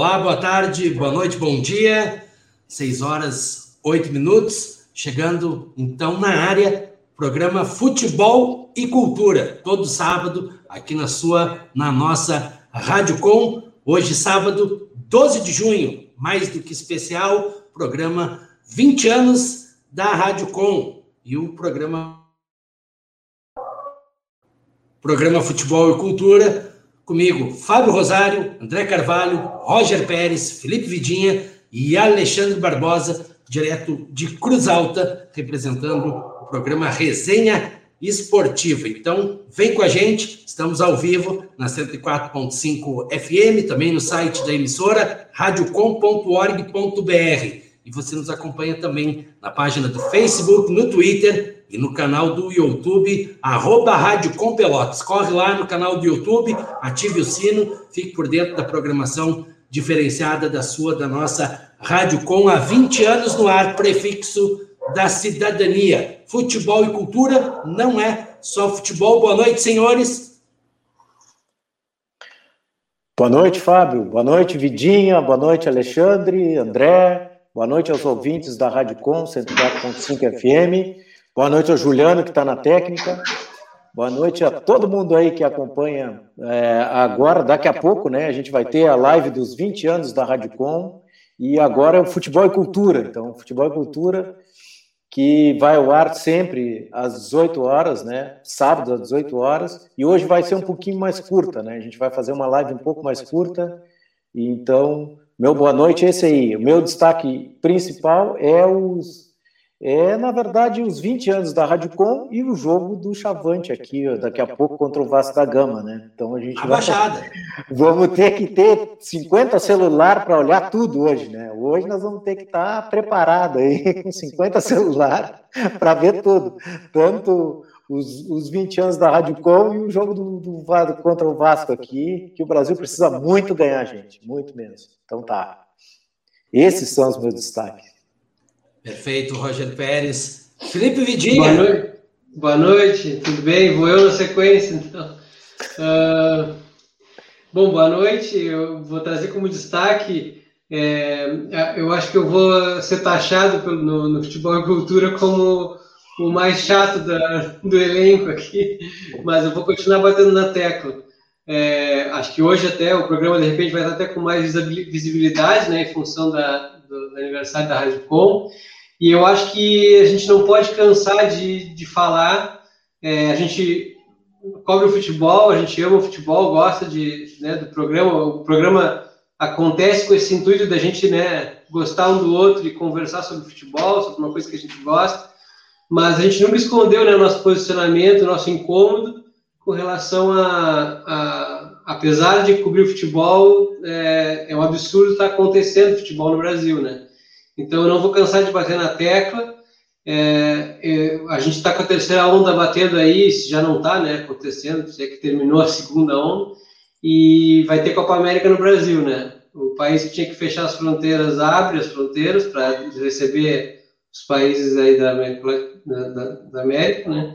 Olá, boa tarde, boa noite, bom dia. 6 horas, 8 minutos. Chegando então na área, programa Futebol e Cultura, todo sábado, aqui na sua, na nossa Rádio Com. Hoje, sábado, 12 de junho, mais do que especial, programa 20 anos da Rádio Com. E o programa Programa Futebol e Cultura, comigo, Fábio Rosário, André Carvalho, Roger Pérez, Felipe Vidinha e Alexandre Barbosa, direto de Cruz Alta, representando o programa Resenha Esportiva. Então, vem com a gente, estamos ao vivo na 104.5 FM, também no site da emissora radiocom.org.br. E você nos acompanha também na página do Facebook, no Twitter e no canal do YouTube, arroba Rádio Com Pelotas. Corre lá no canal do YouTube, ative o sino, fique por dentro da programação diferenciada da sua, da nossa Rádio Com, há 20 anos no ar, prefixo da cidadania. Futebol e cultura não é só futebol. Boa noite, senhores. Boa noite, Fábio. Boa noite, Vidinha. Boa noite, Alexandre, André. Boa noite aos ouvintes da Rádio Com 104.5 FM. Boa noite ao Juliano, que está na técnica. Boa noite a todo mundo aí que acompanha é, agora. Daqui a pouco, né? A gente vai ter a live dos 20 anos da Rádio Com. E agora é o Futebol e Cultura. Então, Futebol e Cultura, que vai ao ar sempre às 18 horas, né? Sábado às 18 horas. E hoje vai ser um pouquinho mais curta, né? A gente vai fazer uma live um pouco mais curta. Então, meu boa noite é esse aí. O meu destaque principal é os é, na verdade, os 20 anos da Rádio Com e o jogo do Chavante aqui, daqui a pouco contra o Vasco da Gama, né? Então a gente a vai. Baixada. Vamos ter que ter 50 celular para olhar tudo hoje, né? Hoje nós vamos ter que estar tá preparado aí com 50 celular para ver tudo. Tanto os, os 20 anos da Rádio Com e o jogo do, do, contra o Vasco aqui, que o Brasil precisa muito ganhar, gente, muito mesmo. Então tá. Esses são os meus destaques. Perfeito, Roger Pérez. Felipe Vidinha. Boa noite, Boa noite. tudo bem? Vou eu na sequência, então. Uh, bom, boa noite. Eu vou trazer como destaque. É, eu acho que eu vou ser taxado pelo, no, no futebol e cultura como o mais chato da, do elenco aqui, mas eu vou continuar batendo na tecla. É, acho que hoje até o programa de repente vai estar até com mais visibilidade, né, em função da, do, do aniversário da Rádio Com. E eu acho que a gente não pode cansar de, de falar. É, a gente cobre o futebol, a gente ama o futebol, gosta de, né, do programa. O programa acontece com esse intuito da gente né, gostar um do outro e conversar sobre futebol, sobre uma coisa que a gente gosta. Mas a gente nunca escondeu né, nosso posicionamento, nosso incômodo com relação a, a apesar de cobrir o futebol, é, é um absurdo estar acontecendo futebol no Brasil, né? Então, eu não vou cansar de bater na tecla. É, é, a gente está com a terceira onda batendo aí, se já não está né, acontecendo, se é que terminou a segunda onda, e vai ter Copa América no Brasil, né? O país que tinha que fechar as fronteiras abre as fronteiras para receber os países aí da da, da América, né?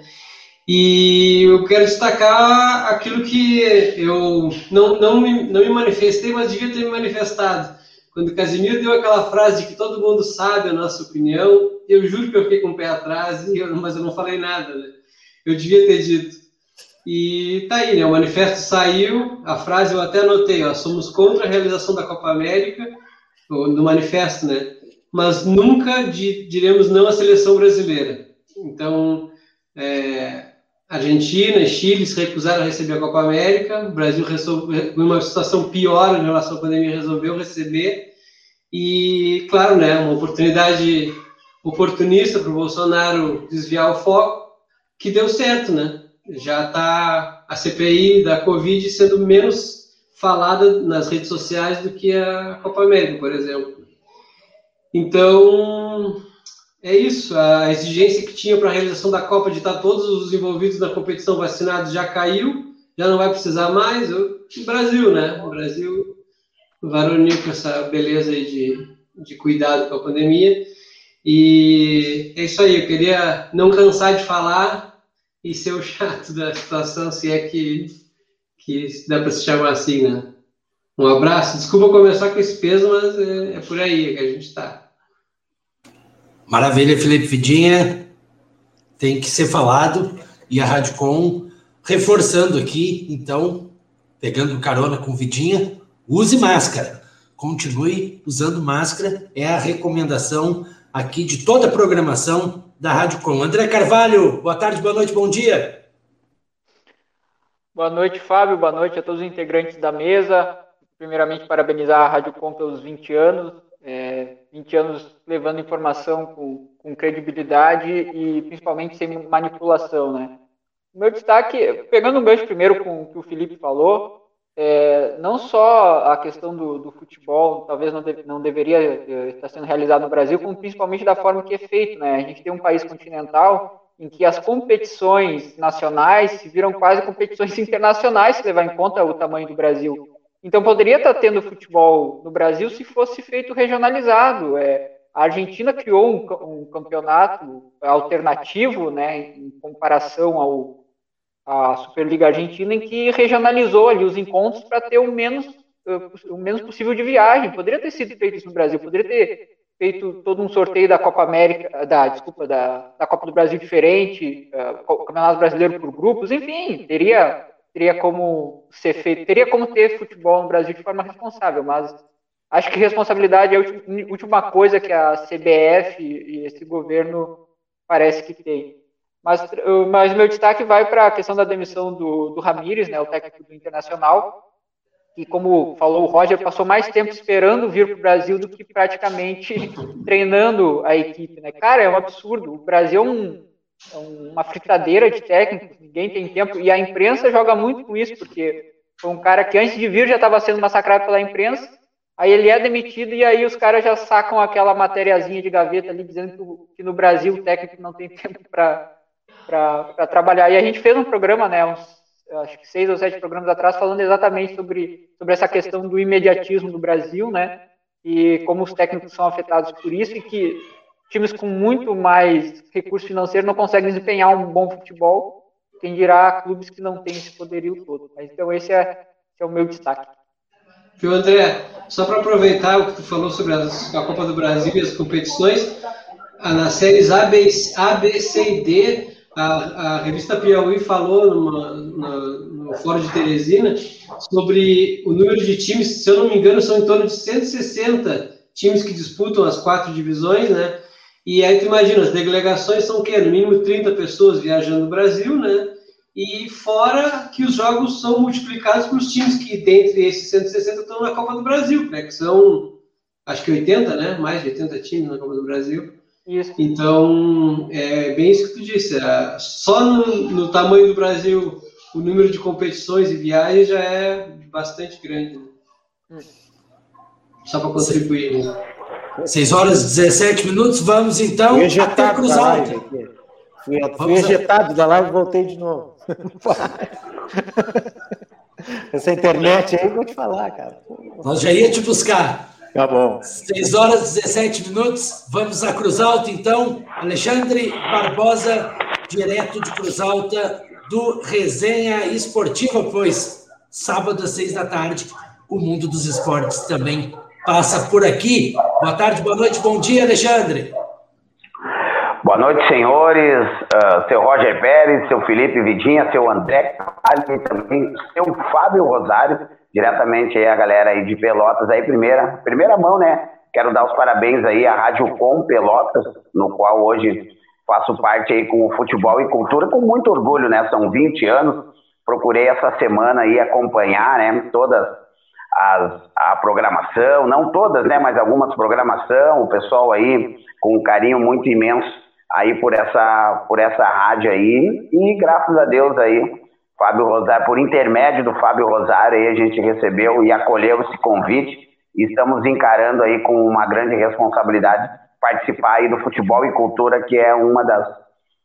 E eu quero destacar aquilo que eu não, não, me, não me manifestei, mas devia ter me manifestado quando o Casimiro deu aquela frase de que todo mundo sabe a nossa opinião, eu juro que eu fiquei com o pé atrás, mas eu não falei nada, né? Eu devia ter dito. E tá aí, né? O manifesto saiu, a frase eu até anotei, ó, somos contra a realização da Copa América, no manifesto, né? Mas nunca diremos não à seleção brasileira. Então, é, Argentina e Chile se recusaram a receber a Copa América, o Brasil resolveu, uma situação pior em relação à pandemia, resolveu receber, e, claro, né, uma oportunidade oportunista para o Bolsonaro desviar o foco, que deu certo, né? Já está a CPI da Covid sendo menos falada nas redes sociais do que a Copa América, por exemplo. Então, é isso, a exigência que tinha para a realização da Copa de estar todos os envolvidos na competição vacinados já caiu, já não vai precisar mais. O Brasil, né? O Brasil varonil com essa beleza aí de, de cuidado com a pandemia. E é isso aí, eu queria não cansar de falar e ser o chato da situação, se é que, que dá para se chamar assim, né? Um abraço. Desculpa começar com esse peso, mas é, é por aí que a gente está. Maravilha, Felipe Vidinha. Tem que ser falado. E a Radicom reforçando aqui, então, pegando carona com Vidinha, use máscara. Continue usando máscara. É a recomendação aqui de toda a programação da Rádio Com. André Carvalho, boa tarde, boa noite, bom dia. Boa noite, Fábio. Boa noite a todos os integrantes da mesa. Primeiramente, parabenizar a Rádio Com pelos 20 anos. É, 20 anos levando informação com, com credibilidade e principalmente sem manipulação, né? O meu destaque, pegando um gancho primeiro com o que o Felipe falou, é, não só a questão do, do futebol, talvez não, não deveria é, estar sendo realizado no Brasil, como principalmente da forma que é feito, né? A gente tem um país continental em que as competições nacionais se viram quase competições internacionais, se levar em conta o tamanho do Brasil. Então poderia estar tendo futebol no Brasil se fosse feito regionalizado. É, a Argentina criou um, um, campeonato alternativo, né, em comparação ao à Superliga Argentina, em que regionalizou ali os encontros para ter o menos o menos possível de viagem. Poderia ter sido feito isso no Brasil, poderia ter feito todo um sorteio da Copa América, da desculpa, da, da Copa do Brasil diferente, uh, Campeonato Brasileiro por grupos, enfim, teria teria como ser feito, teria como ter futebol no Brasil de forma responsável, mas acho que responsabilidade é a última coisa que a CBF e esse governo parece que tem. Mas, mas meu destaque vai para a questão da demissão do, do Ramires, né, o técnico do Internacional, que, como falou o Roger, passou mais tempo esperando vir para o Brasil do que praticamente treinando a equipe. Né? Cara, é um absurdo. O Brasil é, um, uma fritadeira de técnicos, ninguém tem tempo, e a imprensa joga muito com isso, porque foi um cara que antes de vir já estava sendo massacrado pela imprensa, aí ele é demitido e aí os caras já sacam aquela matériazinha de gaveta ali dizendo que no Brasil o técnico não tem tempo para trabalhar. E a gente fez um programa, né, uns acho que seis ou sete programas atrás, falando exatamente sobre, sobre essa questão do imediatismo do Brasil, né? E como os técnicos são afetados por isso e que times com muito mais recurso financeiro não conseguem desempenhar um bom futebol, quem dirá clubes que não têm esse poderio todo. Mas, então esse é, é o meu destaque. Viu, André? Só para aproveitar o que tu falou sobre as, a Copa do Brasil e as competições, nas séries A, B, A, B C e D, a, a revista Piauí falou numa, no Fórum de Teresina sobre o número de times, se eu não me engano, são em torno de 160 times que disputam as quatro divisões, né? E aí tu imagina, as delegações são o quê? No mínimo 30 pessoas viajando no Brasil, né? E fora que os jogos são multiplicados por times que, dentre esses 160, estão na Copa do Brasil, né? Que são, acho que 80, né? Mais de 80 times na Copa do Brasil. Isso. Então, é bem isso que tu disse. É, só no, no, tamanho do Brasil, o número de competições e viagens já é bastante grande. Né? Hum. Só para contribuir. Né? 6 horas e 17 minutos, vamos então fui até Cruz Alta. Fui, fui ejetado da live e voltei de novo. Essa internet aí, vou te falar, cara. Nós já ia te buscar. Tá bom. 6 horas e 17 minutos. Vamos a Cruz Alta, então. Alexandre Barbosa, direto de Cruz Alta, do Resenha Esportiva, pois sábado às seis da tarde, o mundo dos esportes também passa por aqui. Boa tarde, boa noite, bom dia, Alexandre. Boa noite, senhores. Uh, seu Roger Pérez, seu Felipe Vidinha, seu André e também seu Fábio Rosário diretamente aí a galera aí de Pelotas aí, primeira, primeira mão, né? Quero dar os parabéns aí à Rádio Com Pelotas, no qual hoje faço parte aí com o futebol e cultura com muito orgulho, né? São 20 anos. Procurei essa semana aí acompanhar, né, todas as, a programação, não todas, né, mas algumas programação, o pessoal aí com um carinho muito imenso aí por essa por essa rádio aí e graças a Deus aí Fábio Rosário, por intermédio do Fábio Rosário, aí a gente recebeu e acolheu esse convite e estamos encarando aí com uma grande responsabilidade participar aí do futebol e cultura, que é uma das,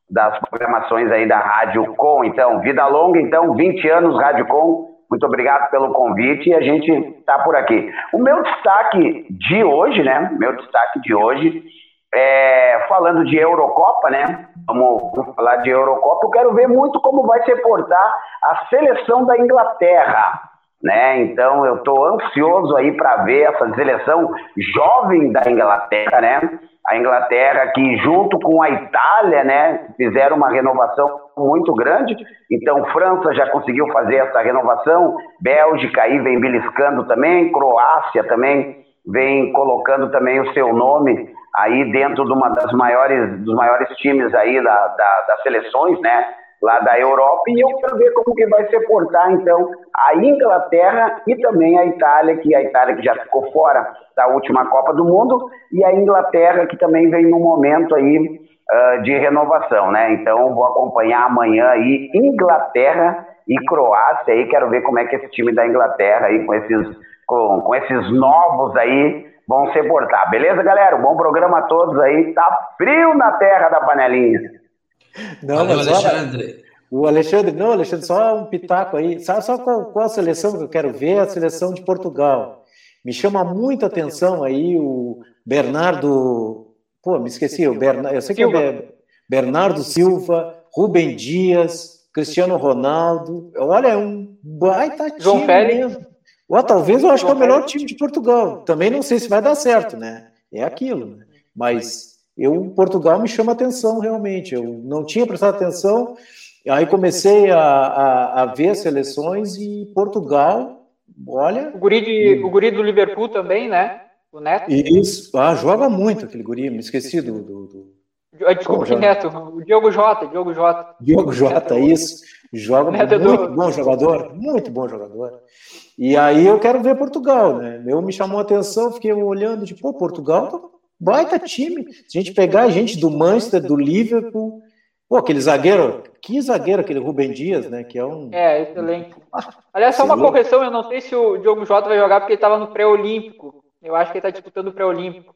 das programações aí da Rádio Com. Então, vida longa, então, 20 anos Rádio Com. Muito obrigado pelo convite e a gente está por aqui. O meu destaque de hoje, né? Meu destaque de hoje é falando de Eurocopa, né? Vamos, falar de Eurocopa. Eu quero ver muito como vai se portar a seleção da Inglaterra. né? Então eu estou ansioso aí para ver essa seleção jovem da Inglaterra, né? A Inglaterra que junto com a Itália, né, fizeram uma renovação muito grande. Então França já conseguiu fazer essa renovação, Bélgica aí vem beliscando também, Croácia também vem colocando também o seu nome aí dentro de uma das maiores dos maiores times aí da, da das seleções, né? Lá da Europa e eu quero ver como que vai se portar então a Inglaterra e também a Itália, que a Itália que já ficou fora da última Copa do Mundo e a Inglaterra que também vem num momento aí uh, de renovação, né? Então vou acompanhar amanhã aí Inglaterra e Croácia aí, quero ver como é que esse time da Inglaterra aí com esses com, com esses novos aí vão se portar. Beleza, galera? bom programa a todos aí. Tá frio na terra da panelinha. Não, Valeu, mas Alexandre. o Alexandre, não, Alexandre, só um pitaco aí. Sabe só qual, qual a seleção que eu quero ver? A seleção de Portugal. Me chama muita atenção aí o Bernardo. Pô, me esqueci, o Bernardo. Eu sei que é Bernardo Silva, Rubem Dias, Cristiano Ronaldo. Olha, é um baita time João Félix. mesmo. Ou talvez eu acho que é o melhor time de Portugal. Também não sei se vai dar certo, né? É aquilo, né? Mas eu Portugal me chama atenção realmente. Eu não tinha prestado atenção, aí comecei a, a, a ver as seleções e Portugal, olha. O guri, de, o guri do Liverpool também, né? O Neto. Isso, ah, joga muito aquele guri, me esqueci do. do, do... Ah, desculpa, que Neto, o Diogo Jota, Diogo Jota. Diogo Jota, isso. Joga Neto muito bom jogador, muito bom jogador. E aí eu quero ver Portugal, né? Eu me chamou a atenção, fiquei olhando, tipo, pô, Portugal baita time. Se a gente pegar a gente do Manchester, do Liverpool, pô, aquele zagueiro, que zagueiro, aquele Rubem Dias, né? Que é um. É, excelente. Aliás, só uma correção, eu não sei se o Diogo Jota vai jogar porque ele estava no pré-olímpico. Eu acho que ele está disputando o pré-olímpico.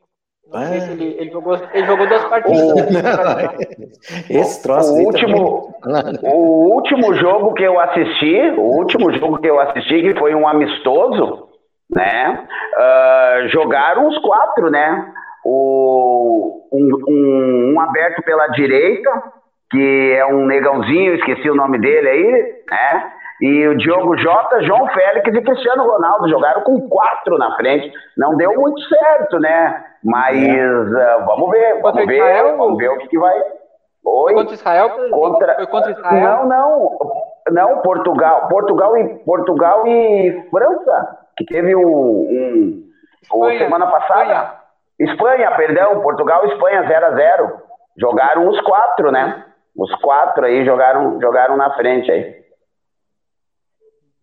Não é. sei se ele, ele, jogou, ele jogou duas partidas. Esse troço o último, o último jogo que eu assisti, o último jogo que eu assisti, que foi um amistoso, né? Uh, jogaram os quatro, né? O, um, um, um, aberto pela direita, que é um negãozinho, esqueci o nome dele aí, né? E o Diogo Jota, João Félix e Cristiano Ronaldo jogaram com quatro na frente. Não deu muito certo, né? Mas uh, vamos ver, vamos ver, Israel, vamos ver o que, que vai. Oi? Contra Israel? Contra... Foi contra Israel? Não, não. Não, Portugal. Portugal e, Portugal e França, que teve um. um Espanha, semana passada. Espanha. Espanha, perdão, Portugal e Espanha 0 a 0 Jogaram os quatro, né? Os quatro aí jogaram, jogaram na frente aí.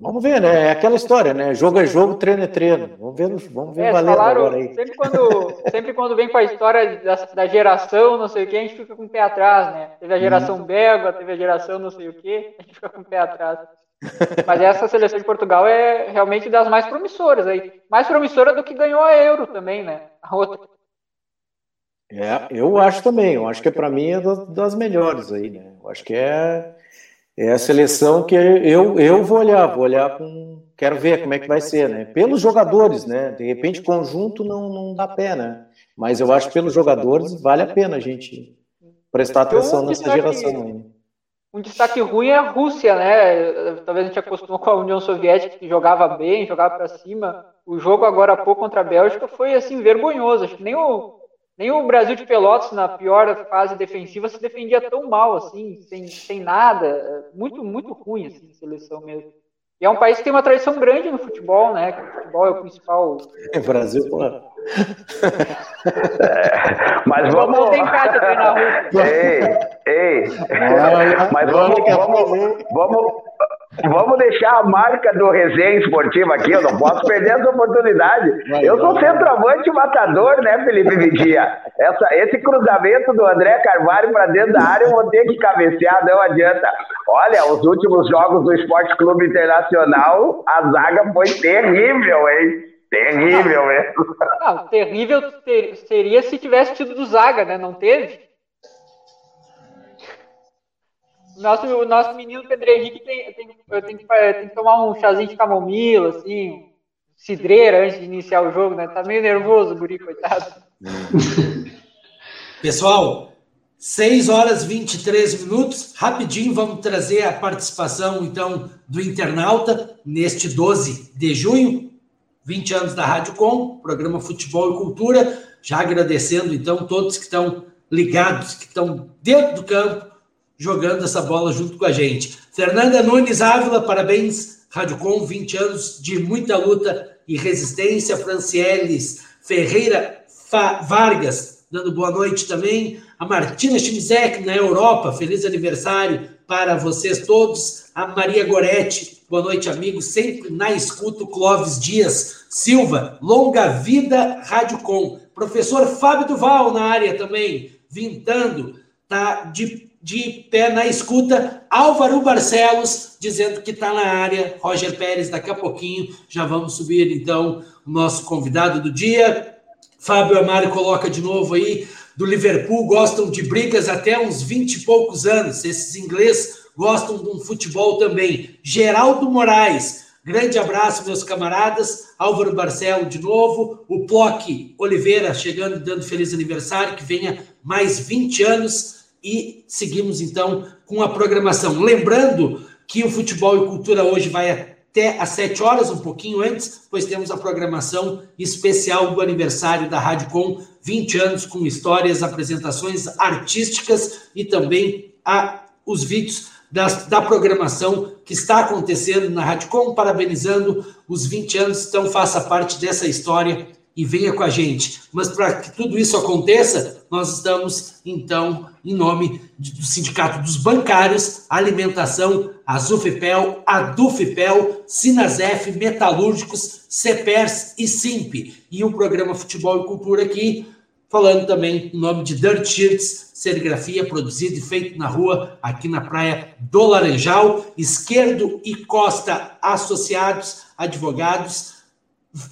Vamos ver, né? É aquela história, né? Jogo é jogo, treino é treino. Vamos ver, vamos ver é, valendo falaram, agora aí. Sempre quando, sempre quando vem com a história da, da, geração, não sei o que, a gente fica com o pé atrás, né? Teve a geração uhum. belga, teve a geração não sei o que, a gente fica com o pé atrás. Mas essa seleção de Portugal é realmente das mais promissoras aí. Mais promissora do que ganhou a Euro também, né? A outra. É, eu acho também. Eu acho que para mim é das melhores aí, né? Eu acho que é, é a seleção que eu, eu vou olhar, vou olhar com. Quero ver como é que vai ser, né? Pelos jogadores, né? De repente, conjunto não, não dá pé, né? Mas eu acho que pelos jogadores vale a pena a gente prestar atenção nessa geração aí. Um destaque ruim é a Rússia, né? Talvez a gente acostumou com a União Soviética que jogava bem, jogava para cima. O jogo agora há pouco contra a Bélgica foi assim vergonhoso. Acho que nem o, nem o Brasil de Pelotas na pior fase defensiva se defendia tão mal assim, sem, sem nada. Muito muito ruim assim, a seleção mesmo. E é um país que tem uma tradição grande no futebol, né? o futebol é o principal. É Brasil, pô. É, mas vamos. Tem casa. Ei, ei. mas vamos, vamos, vamos, Vamos deixar a marca do resenha esportiva aqui, eu não posso perder essa oportunidade. eu sou centroavante matador, né, Felipe Vidia? Essa, esse cruzamento do André Carvalho para dentro da área eu vou ter que cabecear, não adianta. Olha, os últimos jogos do Esporte Clube Internacional, a zaga foi terrível, hein? Terrível mesmo. Não, terrível ter, seria se tivesse tido do Zaga, né? Não teve? Nosso, o nosso menino Pedro Henrique tem, tem, tem, que, tem que tomar um chazinho de camomila, assim, cidreira antes de iniciar o jogo, né? Tá meio nervoso o guri, coitado. Pessoal, 6 horas 23 minutos. Rapidinho, vamos trazer a participação, então, do internauta neste 12 de junho, 20 anos da Rádio Com, programa Futebol e Cultura. Já agradecendo, então, todos que estão ligados, que estão dentro do campo, jogando essa bola junto com a gente. Fernanda Nunes Ávila, parabéns, Rádio Com, 20 anos de muita luta e resistência. Francieles Ferreira Fa Vargas, dando boa noite também. A Martina Schmizek, na Europa, feliz aniversário para vocês todos. A Maria Goretti, boa noite, amigos, sempre na escuta. Clóvis Dias Silva, longa vida Rádio Com. Professor Fábio Duval na área também, vintando, tá de de pé na escuta. Álvaro Barcelos dizendo que está na área. Roger Pérez, daqui a pouquinho já vamos subir então o nosso convidado do dia. Fábio Amaro coloca de novo aí do Liverpool, gostam de brigas até uns 20 e poucos anos. Esses ingleses gostam de um futebol também. Geraldo Moraes, grande abraço, meus camaradas. Álvaro Barcelo de novo. O Plock Oliveira chegando dando feliz aniversário, que venha mais 20 anos e seguimos então com a programação. Lembrando que o Futebol e Cultura hoje vai até às 7 horas, um pouquinho antes, pois temos a programação especial do aniversário da Rádio Com, 20 anos com histórias, apresentações artísticas e também a, os vídeos da programação que está acontecendo na Rádio Com, parabenizando os 20 anos, então faça parte dessa história e venha com a gente. Mas para que tudo isso aconteça, nós estamos, então, em nome do Sindicato dos Bancários, Alimentação, a Zufipel, a Dufipel, Sinazef, Metalúrgicos, CEPERS e SIMP. E o programa Futebol e Cultura aqui, falando também em nome de Dirt Shirts, serigrafia produzido e feito na rua, aqui na praia do Laranjal, Esquerdo e Costa Associados, advogados,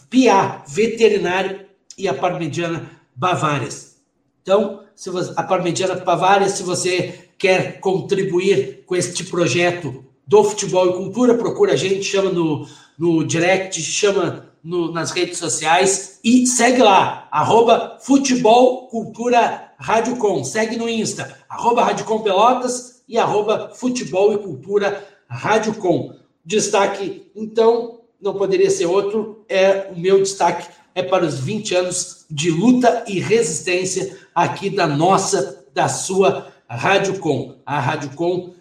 PIA, veterinário, e a Parmigiana Bavárias. Então, se você, a Parmigiana Bavárias, se você quer contribuir com este projeto do futebol e cultura, procura a gente, chama no, no direct, chama no, nas redes sociais e segue lá, arroba Futebol Cultura Rádio Com. Segue no Insta, arroba Rádio Com Pelotas e arroba Futebol e Cultura Rádio Com. Destaque, então, não poderia ser outro, é o meu destaque é para os 20 anos de luta e resistência aqui da nossa, da sua Rádio Com. A Rádio Com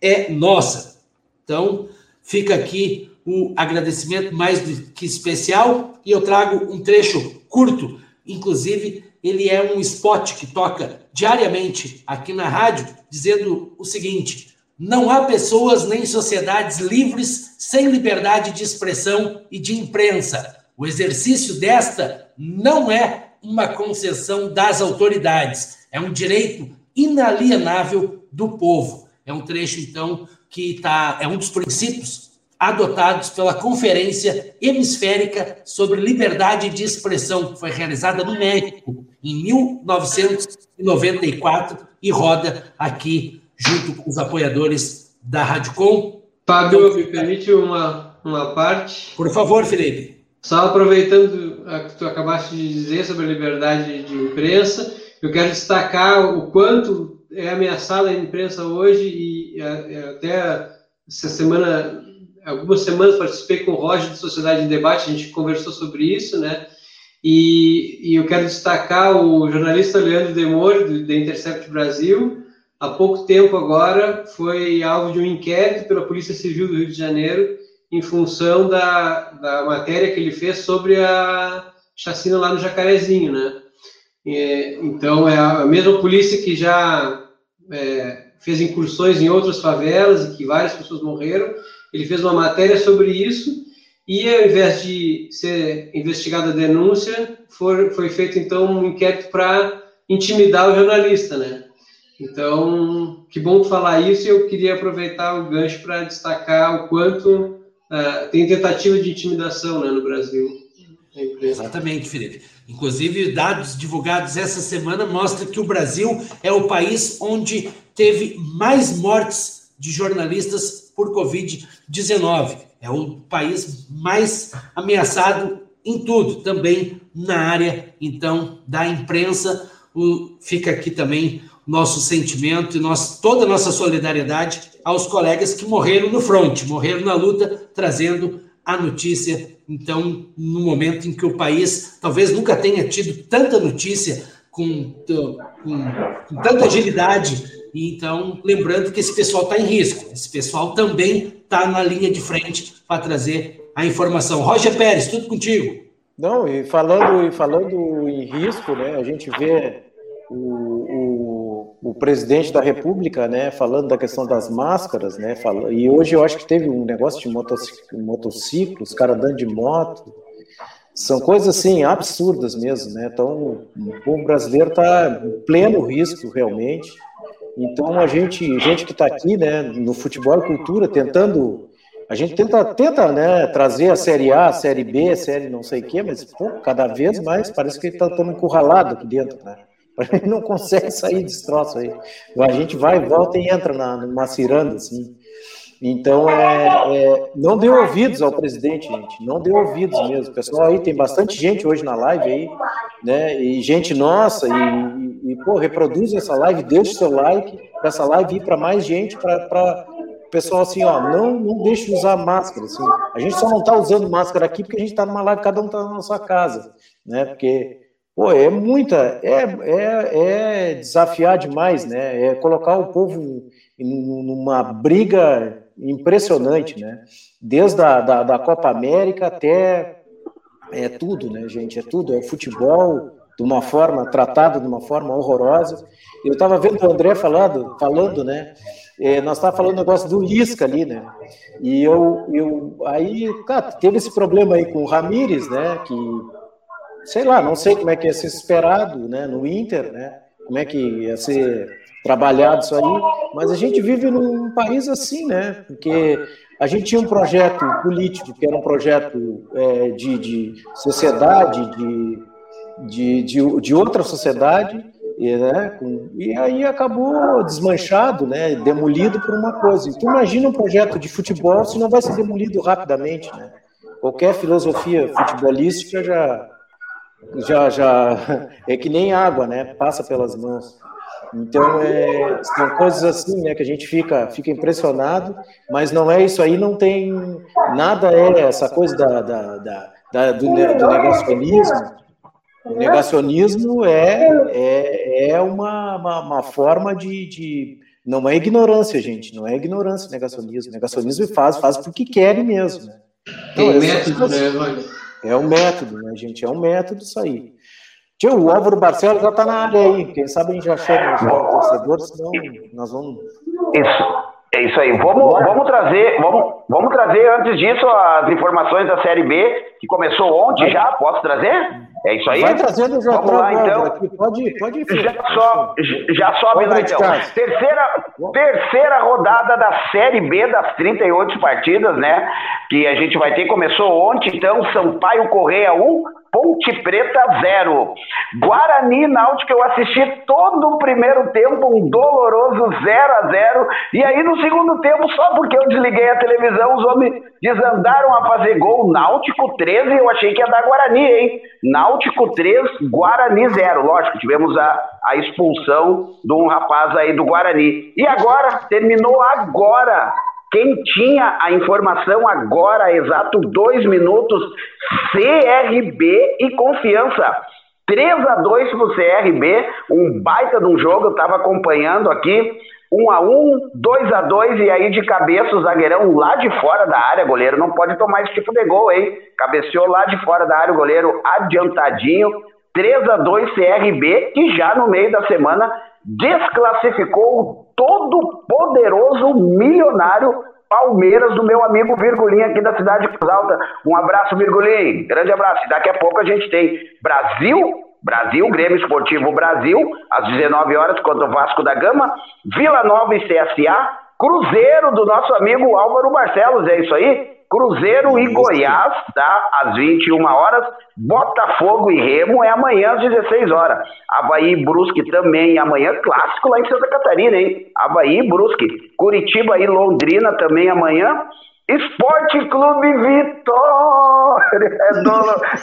é nossa. Então, fica aqui o agradecimento mais do que especial e eu trago um trecho curto, inclusive ele é um spot que toca diariamente aqui na rádio, dizendo o seguinte: não há pessoas nem sociedades livres sem liberdade de expressão e de imprensa. O exercício desta não é uma concessão das autoridades, é um direito inalienável do povo. É um trecho, então, que tá, é um dos princípios adotados pela Conferência Hemisférica sobre Liberdade de Expressão, que foi realizada no México em 1994 e roda aqui junto com os apoiadores da Rádio Com. Fábio, então, me permite uma, uma parte? Por favor, Felipe. Só aproveitando o que tu acabaste de dizer sobre a liberdade de imprensa, eu quero destacar o quanto é ameaçada a imprensa hoje e até essa semana, algumas semanas participei com o Roger de Sociedade em Debate, a gente conversou sobre isso, né? E, e eu quero destacar o jornalista Leandro Demore, da Intercept Brasil, há pouco tempo agora foi alvo de um inquérito pela Polícia Civil do Rio de Janeiro em função da, da matéria que ele fez sobre a chacina lá no Jacarezinho, né? E, então, é a mesma polícia que já é, fez incursões em outras favelas e que várias pessoas morreram, ele fez uma matéria sobre isso e, ao invés de ser investigada a denúncia, foi, foi feito, então, um inquérito para intimidar o jornalista, né? Então, que bom falar isso e eu queria aproveitar o gancho para destacar o quanto uh, tem tentativa de intimidação né, no Brasil. Exatamente, Felipe. Inclusive, dados divulgados essa semana mostram que o Brasil é o país onde teve mais mortes de jornalistas por Covid-19. É o país mais ameaçado em tudo, também na área, então, da imprensa. O, fica aqui também nosso sentimento e nosso, toda a nossa solidariedade aos colegas que morreram no front, morreram na luta, trazendo a notícia. Então, no momento em que o país talvez nunca tenha tido tanta notícia com, com, com tanta agilidade, então, lembrando que esse pessoal está em risco, esse pessoal também está na linha de frente para trazer a informação. Roger Pérez, tudo contigo. Não, e falando, e falando em risco, né, a gente vê o, o, o, presidente da República, né, falando da questão das máscaras, né, fala, e hoje eu acho que teve um negócio de motociclo, motociclos, cara andando de moto, são coisas assim absurdas mesmo, né? Então, o povo brasileiro está em pleno risco realmente. Então, a gente, gente que está aqui, né, no futebol e cultura, tentando a gente tenta, tenta né, trazer a Série A, a Série B, a Série não sei o quê, mas pô, cada vez mais parece que está tão encurralado aqui dentro, né? A gente não consegue sair desse troço aí. A gente vai, volta e entra na, numa ciranda, assim. Então, é, é, não deu ouvidos ao presidente, gente. Não deu ouvidos mesmo. Pessoal aí, tem bastante gente hoje na live aí, né? E gente nossa, e, e, pô, reproduz essa live, deixe seu like para essa live ir para mais gente, para pessoal assim, ó, não, não deixe de usar máscara. Assim. A gente só não está usando máscara aqui porque a gente está numa live, cada um está na sua casa, né? Porque, pô, é muita, é, é, é desafiar demais, né? É colocar o povo numa briga impressionante, né? Desde a da, da Copa América até é tudo, né, gente? É tudo, é o futebol de uma forma tratado de uma forma horrorosa. Eu estava vendo o André falando, falando, né? É, nós estávamos falando do negócio do Lisca ali, né? E eu, eu aí, cara, teve esse problema aí com o Ramires, né? Que, sei lá, não sei como é que ia ser esperado, né? No Inter, né? Como é que ia ser trabalhado isso aí, mas a gente vive num país assim, né? Porque a gente tinha um projeto político que era um projeto é, de, de sociedade, de, de, de, de outra sociedade, e, né, e aí acabou desmanchado, né, demolido por uma coisa. Então imagina um projeto de futebol se não vai ser demolido rapidamente, né? Qualquer filosofia futebolística já já já é que nem água, né? Passa pelas mãos. Então é, são coisas assim, né, que a gente fica fica impressionado, mas não é isso aí, não tem nada é essa coisa da, da, da, da do, do negacionismo o negacionismo é, é, é uma, uma, uma forma de, de, Não é ignorância, gente. Não é ignorância negacionismo. Negacionismo faz, faz porque querem mesmo. Né? Tem então, método, né, É um método, né, gente? É um método isso aí. Tio, o Álvaro Barcelos já está na área aí. Quem sabe a gente já chama os torcedores, senão nós vamos. Isso. É isso aí. Vamos, vamos trazer, vamos, vamos trazer antes disso as informações da Série B, que começou ontem já. Posso trazer? É isso aí? Vai trazendo já Vamos lá, então. Aqui. Pode, pode ir. Já, so, já sobe lá, então. Terceira, terceira rodada da Série B das 38 partidas, né? Que a gente vai ter. Começou ontem, então. Sampaio Correia 1, Ponte Preta 0. Guarani Náutico, eu assisti todo o primeiro tempo, um doloroso 0 a 0 E aí no segundo tempo, só porque eu desliguei a televisão, os homens desandaram a fazer gol. Náutico 13, eu achei que ia dar Guarani, hein? Náutico 3, Guarani 0. Lógico, tivemos a, a expulsão de um rapaz aí do Guarani. E agora, terminou agora quem tinha a informação agora, exato dois minutos, CRB e confiança. 3 a 2 para o CRB, um baita de um jogo, eu estava acompanhando aqui. 1 a 1 2 a 2 e aí de cabeça o zagueirão lá de fora da área, goleiro não pode tomar esse tipo de gol, hein? Cabeceou lá de fora da área o goleiro adiantadinho. 3 a 2 CRB, que já no meio da semana desclassificou o todo poderoso milionário Palmeiras do meu amigo Virgulinha aqui da cidade de Cruz Alta. Um abraço, Virgulinha. Grande abraço. E daqui a pouco a gente tem Brasil, Brasil, Grêmio Esportivo Brasil, às 19 horas contra o Vasco da Gama, Vila Nova e CSA, Cruzeiro do nosso amigo Álvaro Barcelos, é isso aí? Cruzeiro e Goiás, tá? Às 21 horas. Botafogo e Remo é amanhã às 16 horas. Havaí e Brusque também amanhã. Clássico lá em Santa Catarina, hein? Havaí e Brusque. Curitiba e Londrina também amanhã. Esporte Clube Vitória!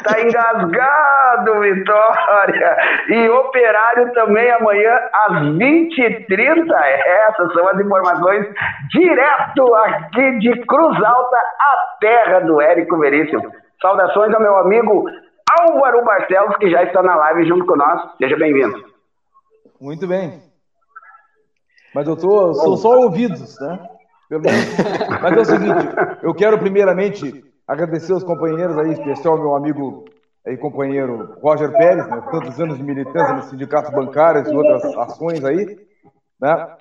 Tá engasgado, Vitória! E Operário também amanhã às 20h30. Essas são as informações direto aqui de Cruz Alta, a terra do Érico Veríssimo. Saudações ao meu amigo Álvaro Barcelos, que já está na live junto com nós. Seja bem-vindo. Muito bem. Mas eu tô, sou só ouvidos, né? Mas é o seguinte, eu quero primeiramente agradecer aos companheiros aí, especial meu amigo e companheiro Roger Pérez, né, tantos anos de militância no sindicato bancário e outras ações aí, né?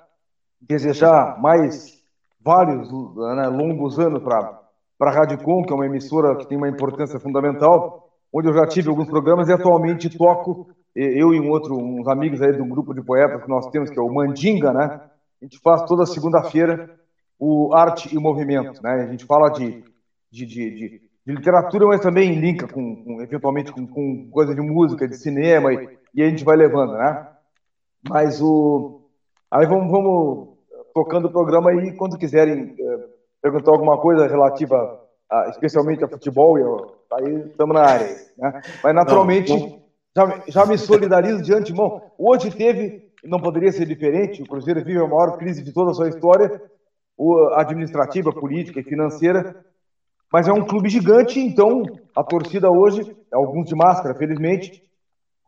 Desejar mais vários né, longos anos para a Rádio Com, que é uma emissora que tem uma importância fundamental, onde eu já tive alguns programas e atualmente toco, eu e um outro, uns amigos aí do grupo de poetas que nós temos, que é o Mandinga, né? A gente faz toda segunda-feira o arte e o movimento, né? A gente fala de, de, de, de, de literatura, mas também linka com, com eventualmente com, com, coisa de música, de cinema e, e, a gente vai levando, né? Mas o aí vamos, vamos tocando o programa aí quando quiserem é, perguntar alguma coisa relativa a, especialmente a futebol, eu, aí estamos na área, né? Mas naturalmente não, não. Já, já me solidarizo de antemão. Hoje teve, não poderia ser diferente, o Cruzeiro vive a maior crise de toda a sua história administrativa, política e financeira, mas é um clube gigante, então a torcida hoje, alguns de máscara, felizmente,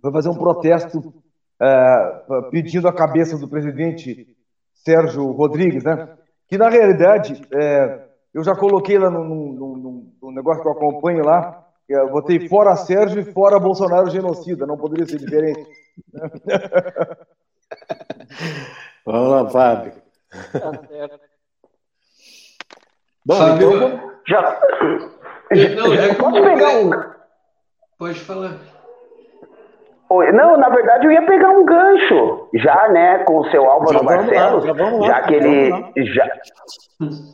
vai fazer um protesto é, pedindo a cabeça do presidente Sérgio Rodrigues, né? Que na realidade é, eu já coloquei lá no, no, no, no, negócio que eu acompanho lá, eu botei fora Sérgio e fora Bolsonaro genocida, não poderia ser diferente. Vamos lá, Fábio. Tá certo. Bom, Fábio, então, já... Não, já Pode pegar um... Pode falar. Não, na verdade eu ia pegar um gancho, já, né, com o seu Álvaro Barcelos, já, já, já, que ele já,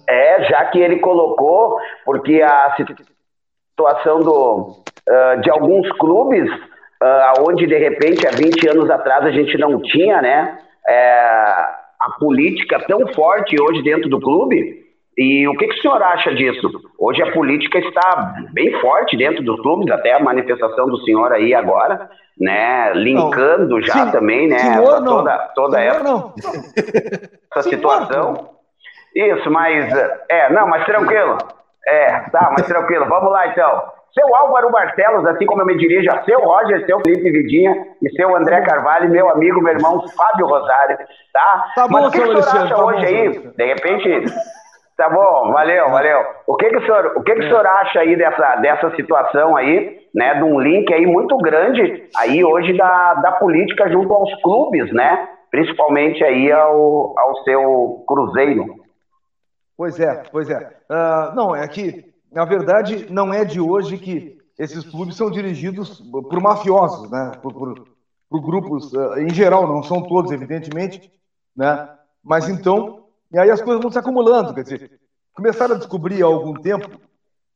é, já que ele colocou, porque a situação do, uh, de alguns clubes, uh, onde de repente há 20 anos atrás a gente não tinha, né, é, a política tão forte hoje dentro do clube, e o que, que o senhor acha disso? Hoje a política está bem forte dentro dos clubes, até a manifestação do senhor aí agora, né? Linkando não. já Sim, também, né? Senhor, não. Toda, toda senhor, essa, não. essa situação. Isso, mas. É, não, mas tranquilo. É, tá, mas tranquilo. Vamos lá então. Seu Álvaro Barcelos, assim como eu me dirijo a seu Roger, seu Felipe Vidinha e seu André Carvalho, meu amigo, meu irmão Fábio Rosário, tá? Tá bom, Mas o que, o senhor acha tá hoje bom, aí? De repente, Tá bom, valeu, valeu. O que que o senhor, o que que o senhor acha aí dessa, dessa situação aí, né, de um link aí muito grande aí hoje da, da política junto aos clubes, né, principalmente aí ao, ao seu Cruzeiro? Pois é, pois é. Uh, não, é que, na verdade, não é de hoje que esses clubes são dirigidos por mafiosos, né, por, por, por grupos, uh, em geral, não são todos, evidentemente, né, mas então e aí as coisas vão se acumulando, quer dizer, começaram a descobrir há algum tempo o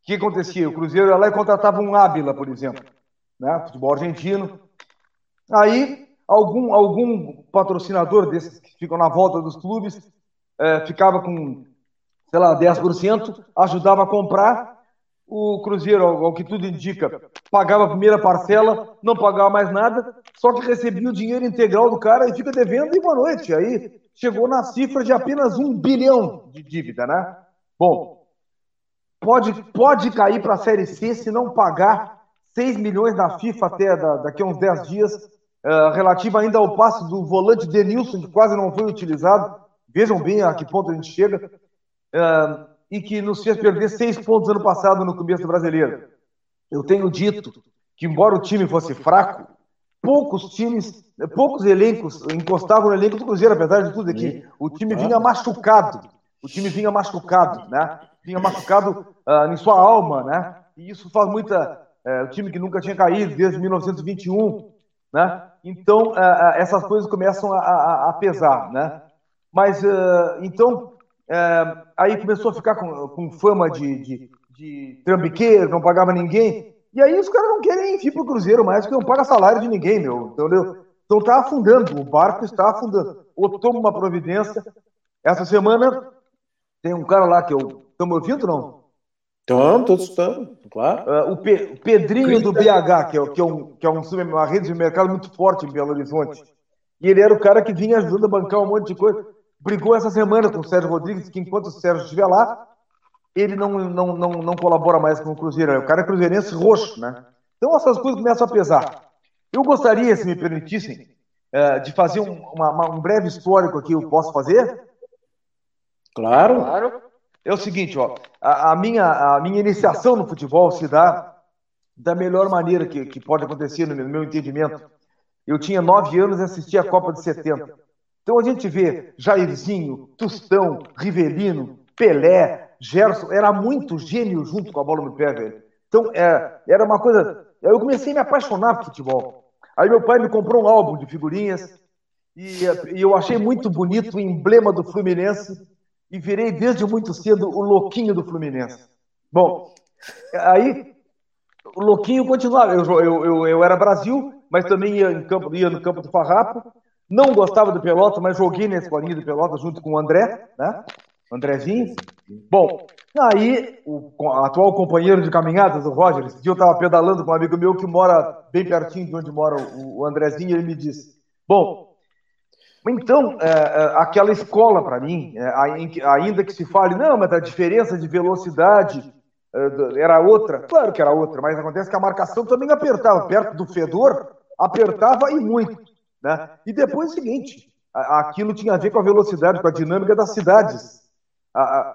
que acontecia. O Cruzeiro ia lá e contratava um Ábila, por exemplo, né? futebol argentino. Aí algum, algum patrocinador desses que ficam na volta dos clubes é, ficava com, sei lá, 10%, ajudava a comprar. O Cruzeiro, ao que tudo indica, pagava a primeira parcela, não pagava mais nada, só que recebia o dinheiro integral do cara e fica devendo e boa noite. Aí chegou na cifra de apenas um bilhão de dívida, né? Bom, pode, pode cair para a Série C se não pagar 6 milhões da FIFA até da, daqui a uns 10 dias, uh, relativa ainda ao passe do volante Denilson, que quase não foi utilizado. Vejam bem a que ponto a gente chega. Uh, e que nos fez perder seis pontos ano passado no começo do brasileiro. Eu tenho dito que, embora o time fosse fraco, poucos times, poucos elencos encostavam no elenco do Cruzeiro, apesar de tudo aqui. O time vinha machucado. O time vinha machucado, né? Vinha machucado uh, em sua alma, né? E isso faz muita. Uh, o time que nunca tinha caído desde 1921, né? Então, uh, essas coisas começam a, a, a pesar, né? Mas, então, aí começou a ficar com, com fama de, de, de trambiqueiro, não pagava ninguém. E aí os caras não querem vir pro Cruzeiro mais, porque não paga salário de ninguém, meu. Entendeu? Então tá afundando, o barco está afundando. Ou toma uma providência. Essa semana tem um cara lá que eu. Estão me ouvindo não? Estamos, todos estamos, claro. Uh, o, Pe o, Pedrinho do BH, que é, que é, um, que é um, uma rede de mercado muito forte em Belo Horizonte. E ele era o cara que vinha ajudando a bancar um monte de coisa. Brigou essa semana com o Sérgio Rodrigues, que enquanto o Sérgio estiver lá, ele não, não, não, não colabora mais com o Cruzeiro. O cara é cruzeirense roxo, né? Então essas coisas começam a pesar. Eu gostaria, se me permitissem, uh, de fazer um, uma, um breve histórico aqui. Eu posso fazer? Claro. Claro. É o seguinte, ó, a, a, minha, a minha iniciação no futebol se dá da melhor maneira que, que pode acontecer, no meu, no meu entendimento. Eu tinha nove anos e assistia a Copa de 70. Então a gente vê Jairzinho, Tustão, Rivelino, Pelé, Gerson, era muito gênio junto com a bola no pé, velho. Então é, era uma coisa. Eu comecei a me apaixonar por futebol. Aí meu pai me comprou um álbum de figurinhas e, e eu achei muito bonito o emblema do Fluminense e virei desde muito cedo o louquinho do Fluminense. Bom, aí o louquinho continuava. Eu, eu, eu, eu era Brasil, mas também ia, campo, ia no campo do Farrapo. Não gostava do Pelota, mas joguei na escolinha do Pelota junto com o André, né? Andrezinho. Bom, aí o atual companheiro de caminhadas, o Roger, esse dia eu estava pedalando com um amigo meu que mora bem pertinho de onde mora o, Andrezinho, e ele me disse: Bom, então, é, é, aquela escola, para mim, é, ainda que se fale, não, mas a diferença de velocidade é, era outra. Claro que era outra, mas acontece que a marcação também apertava. Perto do Fedor, apertava e muito. Né? E depois o seguinte: aquilo tinha a ver com a velocidade, com a dinâmica das cidades.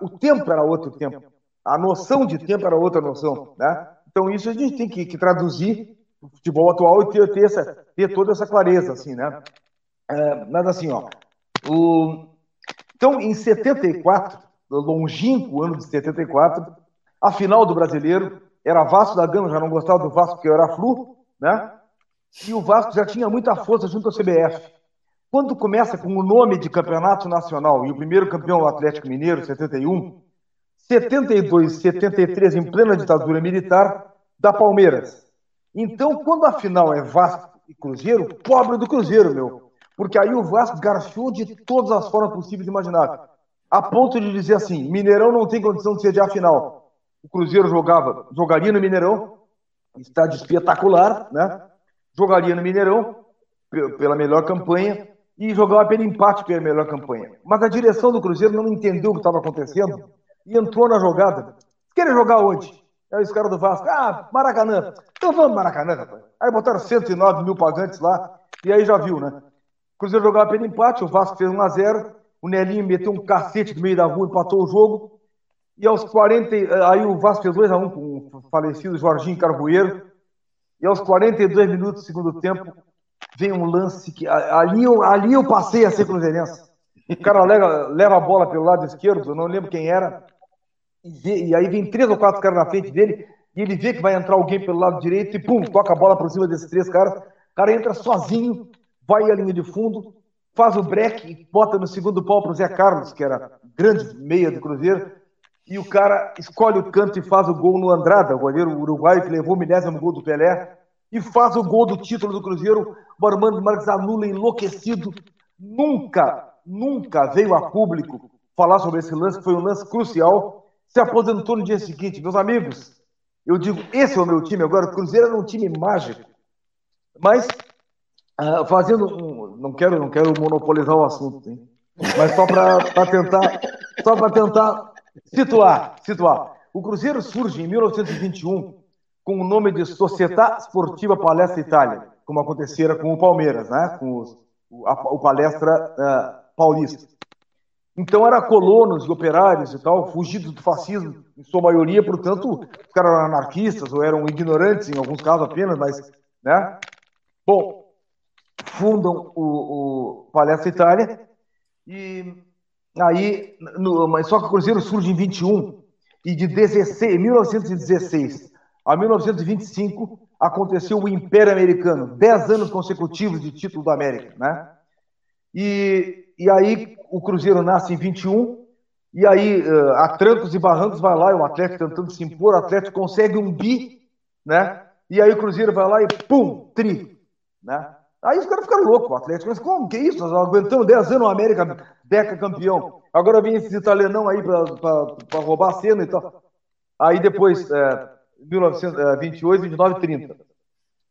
O tempo era outro tempo. A noção de tempo era outra noção. Né? Então, isso a gente tem que, que traduzir no futebol atual e ter, ter, essa, ter toda essa clareza. Assim, né? É, mas assim, ó. O... Então, em 74, longínquo ano de 74, a final do brasileiro era Vasco da Gama, já não gostava do Vasco porque era Flu, né? E o Vasco já tinha muita força junto ao CBF. Quando começa com o nome de campeonato nacional e o primeiro campeão o Atlético Mineiro, 71, 72, 73, em plena ditadura militar, da Palmeiras. Então, quando a final é Vasco e Cruzeiro, pobre do Cruzeiro, meu. Porque aí o Vasco garchou de todas as formas possíveis e imagináveis. A ponto de dizer assim: Mineirão não tem condição de sediar a final. O Cruzeiro jogava, jogaria no Mineirão, estádio espetacular, né? Jogaria no Mineirão pela melhor campanha e jogava pelo empate pela melhor campanha. Mas a direção do Cruzeiro não entendeu o que estava acontecendo e entrou na jogada. Querem jogar onde? Aí os caras do Vasco, ah, Maracanã. Então vamos Maracanã, rapaz. Aí botaram 109 mil pagantes lá e aí já viu, né? O Cruzeiro jogava pelo empate, o Vasco fez 1x0, o Nelinho meteu um cacete no meio da rua, empatou o jogo. E aos 40, aí o Vasco fez 2x1 com o falecido Jorginho Carvoeiro. E aos 42 minutos do segundo tempo, vem um lance que ali eu, ali eu passei a ser cruzeirense. O cara leva, leva a bola pelo lado esquerdo, não lembro quem era, e, vê, e aí vem três ou quatro caras na frente dele, e ele vê que vai entrar alguém pelo lado direito e pum, toca a bola por cima desses três caras. O cara entra sozinho, vai à linha de fundo, faz o break e bota no segundo pau para o Zé Carlos, que era grande meia do Cruzeiro, e o cara escolhe o canto e faz o gol no Andrada, o goleiro uruguaio que levou o milésimo gol do Pelé, e faz o gol do título do Cruzeiro. O Armando Marques anula enlouquecido. Nunca, nunca veio a público falar sobre esse lance, foi um lance crucial. Se aposentou no dia seguinte. Meus amigos, eu digo, esse é o meu time agora. O Cruzeiro era um time mágico. Mas Uh, fazendo um, não quero não quero monopolizar o assunto, hein? mas só para tentar só tentar situar situar. O Cruzeiro surge em 1921 com o nome de Società Sportiva Palestra Itália, como acontecera com o Palmeiras, né? Com os, o, a, o Palestra uh, Paulista. Então era colonos e operários e tal, fugidos do fascismo, em sua maioria, portanto, os caras eram anarquistas ou eram ignorantes em alguns casos apenas, mas, né? Bom, fundam o, o Palestra Itália, e aí, no, mas só que o Cruzeiro surge em 21, e de 16, 1916 a 1925 aconteceu o Império Americano, 10 anos consecutivos de título da América, né? E, e aí o Cruzeiro nasce em 21, e aí uh, a trancos e barrancos vai lá, e o Atlético tentando se impor, o Atlético consegue um bi, né? E aí o Cruzeiro vai lá e pum, tri, né? Aí os caras ficaram loucos, o Atlético. Mas como que é isso? Nós aguentamos 10 anos o América, Deca campeão. Agora vem esses italianão aí para roubar a cena e tal. Aí depois, é, 1928, 29 30.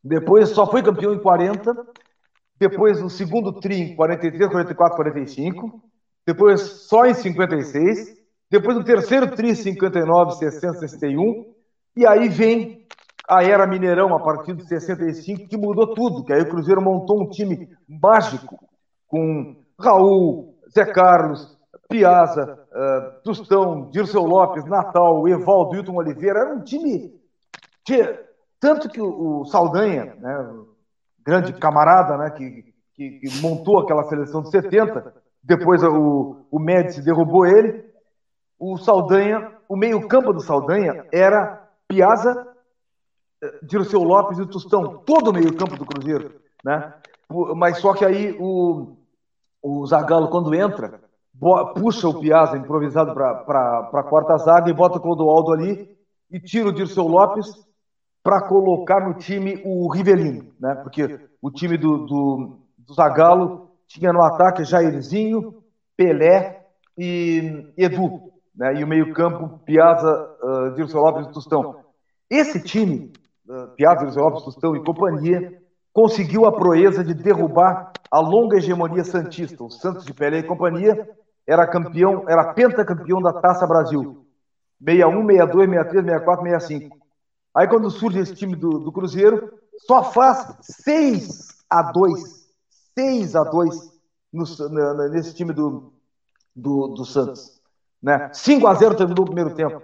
Depois só foi campeão em 40. Depois no segundo tri em 43, 44, 45. Depois só em 56. Depois no terceiro tri, 59, 60, 61. E aí vem a era Mineirão a partir de 65, que mudou tudo. Que aí o Cruzeiro montou um time mágico com Raul, Zé Carlos, Piazza, uh, Dirceu Lopes, Natal, Evaldo, Hilton Oliveira. Era um time que, tanto que o, Saldanha, né, grande camarada, né, que, que, que, montou aquela seleção de 70, depois o, o Médici derrubou ele. O Saldanha, o meio-campo do Saldanha era Piazza, eh, Dirceu Lopes e Tostão, todo o meio-campo do Cruzeiro, né? Mas só que aí o, o Zagallo, quando entra, puxa o Piazza improvisado para a quarta zaga e bota o Clodoaldo ali e tira o Dirceu Lopes para colocar no time o Rivelino, né? Porque o time do, do, do Zagallo tinha no ataque Jairzinho, Pelé e Edu, né? E o meio-campo Piazza, uh, Dirceu Lopes e Tostão. Esse time, uh, Piazza, Dirceu Lopes, Tostão e companhia, conseguiu a proeza de derrubar a longa hegemonia santista. O Santos de Pelé e companhia era campeão, era pentacampeão da Taça Brasil. 61, 62, 63, 64, 65. Aí quando surge esse time do, do Cruzeiro, só faz 6 a 2. 6 a 2 no, nesse time do, do, do Santos. Né? 5 a 0 terminou o primeiro tempo.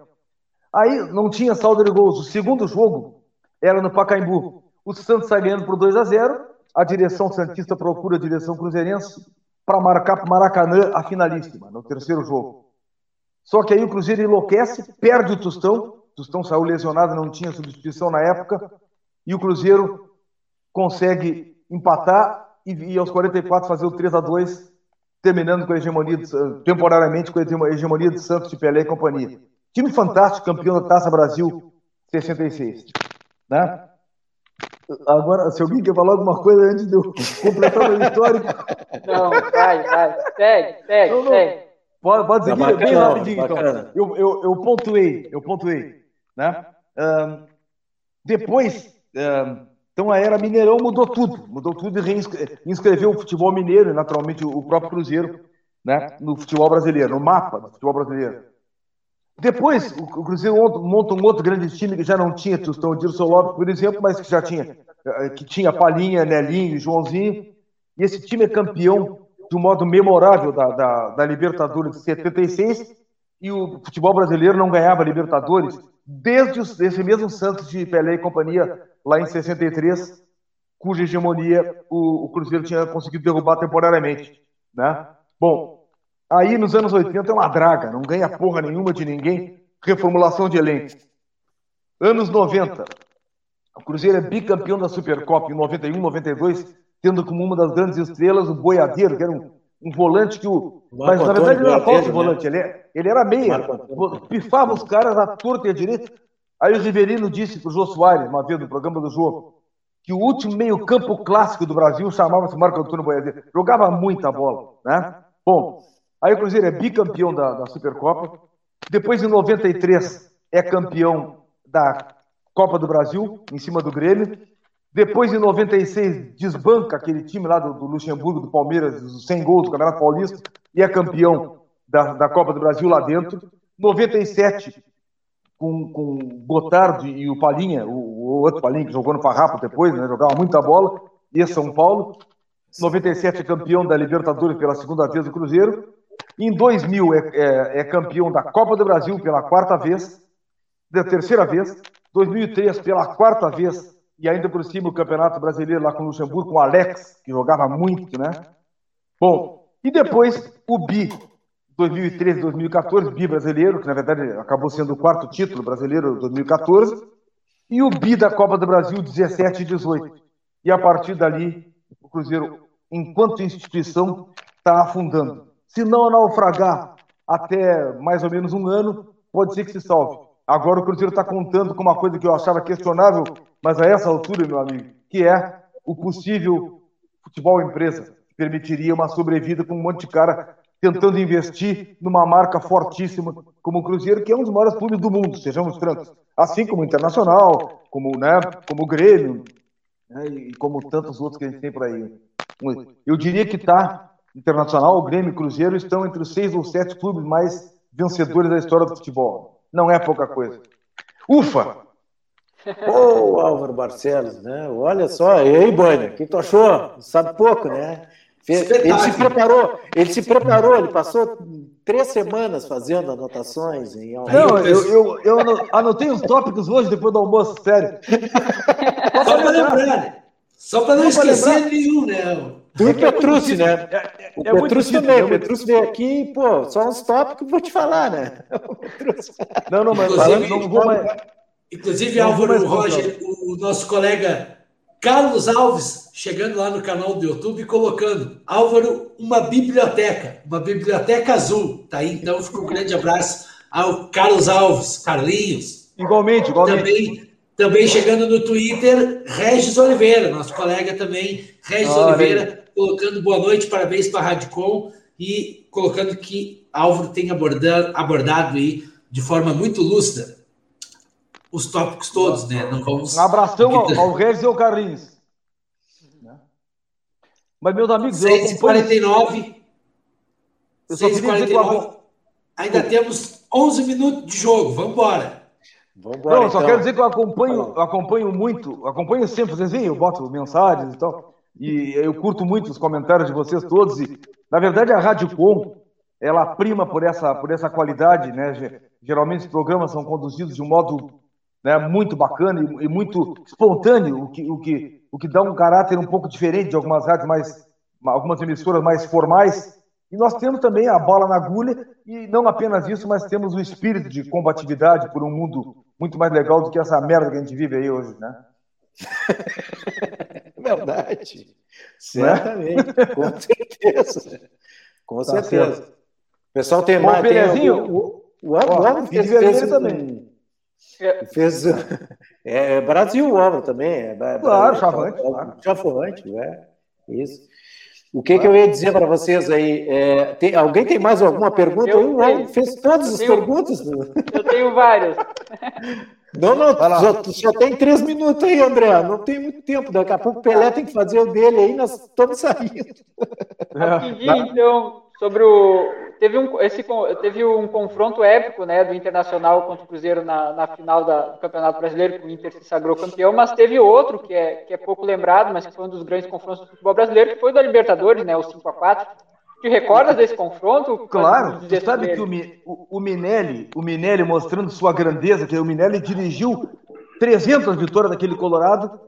Aí não tinha saldo de gols. O segundo jogo era no Pacaembu. O Santos sai ganhando por 2 a 0 A direção Santista procura a direção Cruzeirense para marcar para o Maracanã a finalíssima, no terceiro jogo. Só que aí o Cruzeiro enlouquece, perde o Tostão. O Tostão saiu lesionado, não tinha substituição na época. E o Cruzeiro consegue empatar e, e aos 44 fazer o 3 a 2 terminando com a hegemonia, de, temporariamente com a hegemonia de Santos, de Pelé e companhia. Time fantástico, campeão da Taça Brasil 66. Né? Agora, se alguém quer falar alguma coisa antes de eu completar o histórico. Não, vai, vai. Segue, segue, não, não. segue. Pode, pode seguir tá bem rapidinho, então. Eu, eu, eu pontuei, eu pontuei. Né? Um, depois, um, então a era Mineirão mudou tudo. Mudou tudo e inscreveu o futebol mineiro, naturalmente o próprio Cruzeiro, né? no futebol brasileiro, no mapa do futebol brasileiro. Depois, o Cruzeiro monta um outro grande time que já não tinha Tostão Dirson Lopes, por exemplo, mas que já tinha, eh, que tinha Palinha, Nelinho, Joãozinho. E esse time é campeão de um modo memorável da, da, da Libertadores de 76. E o futebol brasileiro não ganhava Libertadores desde esse mesmo Santos de Pelé e companhia, lá em 63, cuja hegemonia o, o Cruzeiro tinha conseguido derrubar temporariamente. Né? Bom, Aí nos anos 80 é uma draga, não ganha porra nenhuma de ninguém, reformulação de elenco. Anos 90, o Cruzeiro é bicampeão da Supercopa em 91, 92, tendo como uma das grandes estrelas o Boiadeiro, que era um, um volante que o. Mas na verdade ele não era falso volante, ele, é, ele era meia. Pifava os caras à torta e à direita. Aí o Riverino disse para o Jô Soares, uma vez no programa do jogo, que o último meio-campo clássico do Brasil chamava-se Marco Antônio Boiadeiro. Jogava muita bola, né? Bom, Aí o Cruzeiro é bicampeão da, da Supercopa. Depois, em 93, é campeão da Copa do Brasil, em cima do Grêmio. Depois, em 96, desbanca aquele time lá do, do Luxemburgo, do Palmeiras, dos 100 gols do Campeonato Paulista, e é campeão da, da Copa do Brasil lá dentro. 97, com, com Gotardo e o Palinha, o, o, outro Palinha que jogou no Farrapo depois, né, jogava muita bola, e São Paulo. 97 é campeão da Libertadores pela segunda vez do Cruzeiro. Em 2000 é, é, é, campeão da Copa do Brasil pela quarta vez, da terceira vez. 2003 pela quarta vez e ainda por cima o Campeonato Brasileiro lá com o Luxemburgo, com o Alex, que jogava muito, né? Bom, e depois o Bi, 2013, 2014, Bi brasileiro, que na verdade acabou sendo o quarto título brasileiro 2014, e o Bi da Copa do Brasil 17 e 18. E a partir dali, o Cruzeiro, enquanto instituição, está afundando. Se não naufragar até mais ou menos um ano, pode ser que se salve. Agora o Cruzeiro está contando com uma coisa que eu achava questionável, mas a essa altura, meu amigo, que é o possível futebol empresa, que permitiria uma sobrevida com um monte de cara tentando investir numa marca fortíssima como o Cruzeiro, que é um dos maiores clubes do mundo, sejamos francos. Assim como o Internacional, como, né, como o Grêmio, né, e como tantos outros que a gente tem por aí. Eu diria que está, Internacional, o Grêmio e o Cruzeiro estão entre os seis ou sete clubes mais vencedores da história do futebol. Não é pouca coisa. Ufa! Ô, oh, Álvaro Barcelos, né? Olha só, e aí, Bânia, o que tu achou? Sabe pouco, né? Ele se preparou, ele se preparou, ele passou três semanas fazendo anotações em Não, eu, eu, eu anotei os tópicos hoje depois do almoço, sério. Só para lembrar, só para não esquecer nenhum, né? Tu e Petrúcio, né? É, é, o é Petrúcio também. É o Petrúcio veio aqui, pô, só uns tópicos vou te falar, né? Não, não, mas falando, não vou mais. Inclusive, não Álvaro Roger, o, o nosso colega Carlos Alves, chegando lá no canal do YouTube, colocando Álvaro, uma biblioteca, uma biblioteca azul. Tá aí, então, fica um grande abraço ao Carlos Alves, Carlinhos. Igualmente, igualmente. Também, também chegando no Twitter, Regis Oliveira, nosso colega também, Regis ah, Oliveira, colocando boa noite, parabéns para a Radicom e colocando que Álvaro tem abordado, abordado aí de forma muito lúcida os tópicos todos, né? Não vamos. Um abração ao, ao Regis e ao Carlinhos. Mas, meus amigos, 6 h 49 eu 6 49 Ainda temos 11 minutos de jogo. Vamos embora. Não, só então. quero dizer que eu acompanho, eu acompanho muito, acompanho sempre, vocês veem, eu boto mensagens e tal, e eu curto muito os comentários de vocês todos, e na verdade a Rádio Com, ela prima por essa, por essa qualidade, né? Geralmente os programas são conduzidos de um modo né, muito bacana e, e, muito espontâneo, o que, o, que, o que dá um caráter um pouco diferente de algumas rádios mais, algumas emissoras mais formais. E nós temos também a bola na agulha, e não apenas isso, mas temos o espírito de combatividade por um mundo muito mais legal do que essa merda que a gente vive aí hoje, né? Verdade. Né? Certamente, com certeza. Com tá certeza. O pessoal tem mais. Tem, o, o, o, o, fez, fez, também. É. Fez. É, Brasil obra também. É, claro, Chavante. Chavante, é. Isso. O que, que eu ia dizer para vocês aí? É, tem, alguém tem mais alguma pergunta? Eu, eu fez todas as tenho, perguntas. Eu tenho várias. Não, não, só, só, tem três minutos aí, André. Não tem muito tempo. Daqui a pouco o Pelé tem que fazer o dele aí, nós estamos saindo. Rapidinho, então, sobre o. Teve um, esse, teve um confronto épico né, do Internacional contra o Cruzeiro na, na final da, do Campeonato Brasileiro, que o Inter se sagrou campeão, mas teve outro que é, que é pouco lembrado, mas que foi um dos grandes confrontos do futebol brasileiro, que foi da Libertadores, né, o 5x4. Te recordas desse confronto? Claro, você sabe que o, o, o, Minelli, o Minelli mostrando sua grandeza, que o Minelli dirigiu 300 vitórias daquele Colorado,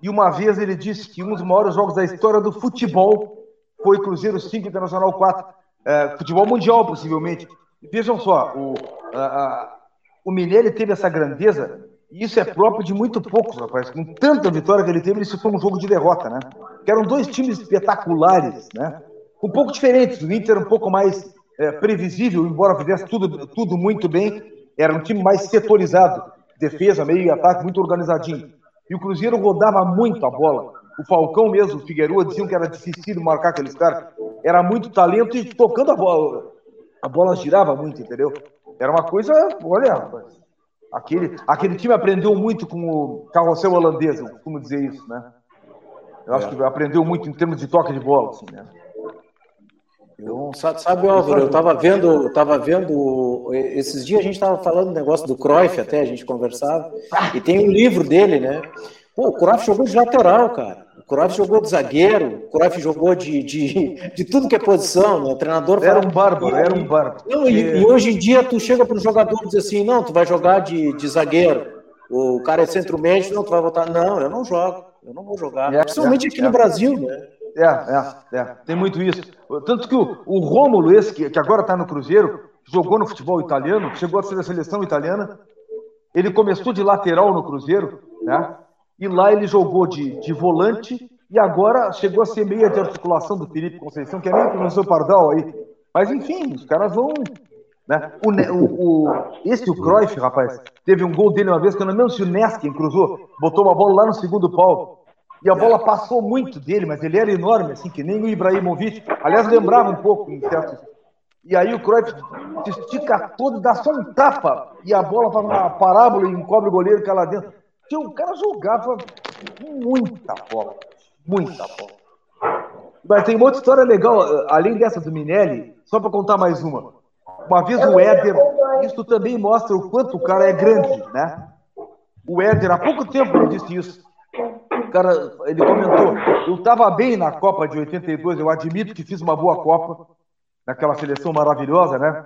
e uma vez ele disse que um dos maiores jogos da história do futebol foi Cruzeiro 5, Internacional 4. É, futebol mundial, possivelmente. Vejam só, o, a, a, o Minelli teve essa grandeza, e isso é próprio de muito poucos, rapaz. Com tanta vitória que ele teve, isso foi um jogo de derrota, né? Que eram dois times espetaculares, né? Um pouco diferentes. O Inter um pouco mais é, previsível, embora fizesse tudo, tudo muito bem. Era um time mais setorizado. Defesa, meio e ataque, muito organizadinho. E o Cruzeiro rodava muito a bola. O Falcão mesmo, o Figueiredo, diziam que era difícil marcar aqueles caras. Era muito talento e tocando a bola. A bola girava muito, entendeu? Era uma coisa, olha, rapaz. Aquele, aquele time aprendeu muito com o carrossel holandês, costumo dizer isso, né? Eu acho que aprendeu muito em termos de toque de bola, assim, né? Eu, sabe, sabe, Álvaro, eu estava vendo, tava vendo, esses dias a gente estava falando do negócio do Cruyff, até a gente conversava, e tem um livro dele, né? Pô, o Cruyff jogou de lateral, cara. O Cruyff jogou de zagueiro, o Cruyff jogou de, de, de tudo que é posição, né? O treinador Era um bárbaro, era um bárbaro. Não, e, e, hoje em dia tu chega para um jogador e diz assim, não, tu vai jogar de, de zagueiro. O cara é centro-médio, não, tu vai votar. Não, eu não jogo, eu não vou jogar. É, Principalmente é, aqui é. no Brasil, né? É, é, é, tem muito isso. Tanto que o, o Rômulo, esse que, que agora está no Cruzeiro, jogou no futebol italiano, chegou a ser da seleção italiana. Ele começou de lateral no Cruzeiro, né? e lá ele jogou de, de volante e agora chegou a ser meia de articulação do Felipe Conceição, que é meio seu Pardal aí. Mas enfim, os caras vão. Né? O, o, o, esse, o Cruyff, rapaz, teve um gol dele uma vez, que eu não lembro se o Neskin cruzou, botou uma bola lá no segundo pau. E a bola passou muito dele, mas ele era enorme, assim, que nem o Ibrahimovic. Aliás, lembrava um pouco em certos, E aí o Cruyff estica todo, dá só um tapa e a bola faz uma parábola e encobre o goleiro que é lá dentro. Tinha o cara jogava muita bola, muita bola. Mas tem uma outra história legal, além dessa do Minelli, só para contar mais uma. Uma vez o Éder, isso também mostra o quanto o cara é grande, né? O Éder, há pouco tempo ele disse isso. Cara, ele comentou, eu estava bem na Copa de 82, eu admito que fiz uma boa Copa, naquela seleção maravilhosa, né?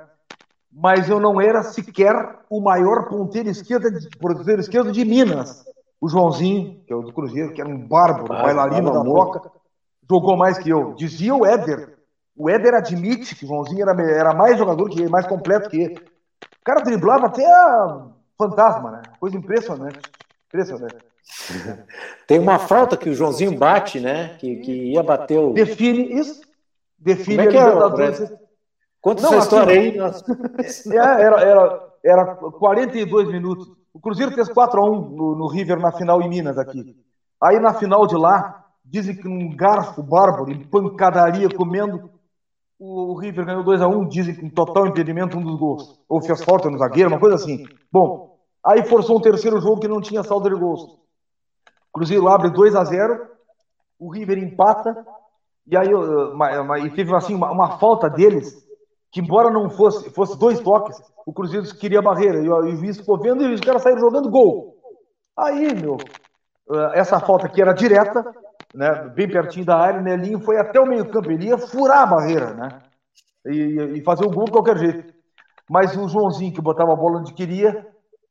Mas eu não era sequer o maior ponteiro esquerdo de, ponteiro esquerdo de Minas. O Joãozinho, que é o do Cruzeiro, que era um bárbaro, ah, bailarino da boca, jogou mais que eu. Dizia o Éder. O Éder admite que o Joãozinho era, era mais jogador que ele, mais completo que ele. O cara driblava até a fantasma, né? Coisa impressionante. Impressionante. Tem uma falta que o Joãozinho bate, né? Que, que ia bater o. Define isso. Define Como é que é, Libertadores. Conta essa história aí. É, era, era, era 42 minutos. O Cruzeiro fez 4x1 no, no River na final em Minas aqui. Aí na final de lá, dizem que um garfo bárbaro, em pancadaria, comendo, o River ganhou 2x1, dizem que um total impedimento um dos gols. Ou fez falta no zagueiro, uma coisa assim. Bom, aí forçou um terceiro jogo que não tinha saldo de gols. Cruzeiro abre 2 a 0 o River empata, e aí e teve assim, uma, uma, falta deles, que embora não fosse, fosse dois toques, o Cruzeiro queria a barreira. E o, juiz ficou vendo e os caras saíram jogando gol. Aí, meu, eh, essa falta aqui era direta, né, bem pertinho da área, o Nelinho foi até o meio-campo, ele ia furar a barreira, né? E, e, fazer o gol de qualquer jeito. Mas o Joãozinho, que botava a bola onde queria,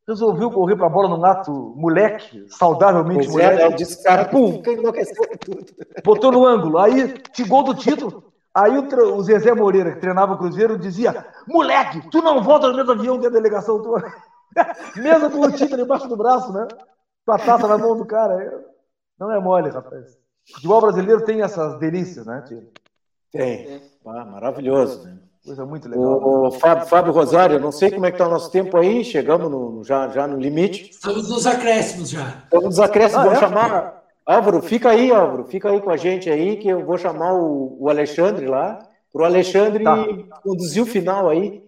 resolveu correr para a bola num ato moleque, saudavelmente pois moleque. É, disse, cara, pum, tudo. Botou no ângulo. Aí, gol do título. Aí o, o, Zezé Moreira, que treinava o Cruzeiro, dizia: Moleque, tu não volta no mesmo avião que a delegação tua. Mesa com o título embaixo do braço, né? Com a taça na mão do cara. Não é mole, rapaz. O futebol brasileiro tem essas delícias, né, tio? Tem. Ah, maravilhoso, né? Coisa muito legal. O, Fábio, Fábio Rosário, não sei como é que está o nosso tempo aí, chegamos no, já, já no limite. Estamos nos acréscimos já. Estamos nos acréscimos, ah, vou é? chamar. Álvaro, fica aí, Álvaro, fica aí com a gente aí, que eu vou chamar o, o Alexandre lá, para o Alexandre tá. conduzir o final aí.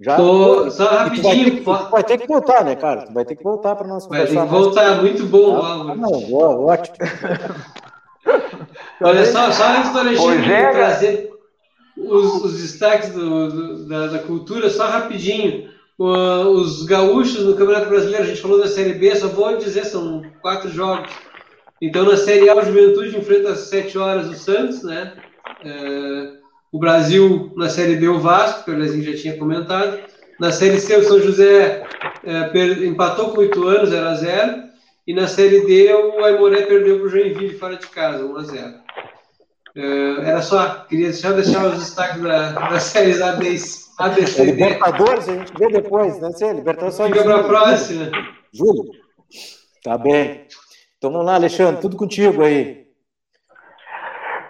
Já, Tô, só rapidinho. Vai, ter, tu vai ter que voltar, né, cara? Tu vai ter que voltar para nós conversar. Vai ter que voltar, mais. muito bom, ah, Álvaro. Não, ótimo. Olha só, só antes do Alexandre é, trazer os, os destaques do, do, da, da, cultura, só rapidinho. Os gaúchos no Campeonato Brasileiro, a gente falou da Série B, só vou dizer, são quatro jogos. Então, na Série A, o Juventude enfrenta às sete horas o Santos, né? Uh, o Brasil, na Série B, o Vasco, que o Lezinho já tinha comentado. Na Série C, o São José uh, empatou com oito anos, 0 a 0 E na Série D, o Aimoré perdeu para o Joinville fora de casa, 1 a 0 Uh, era só, queria só deixar os destaques da, das séries ABC. É Libertadores, a gente vê depois, né? Sim, Libertadores só Fica para a próxima. Júlio. Tá bem. Então vamos lá, Alexandre, tudo contigo aí.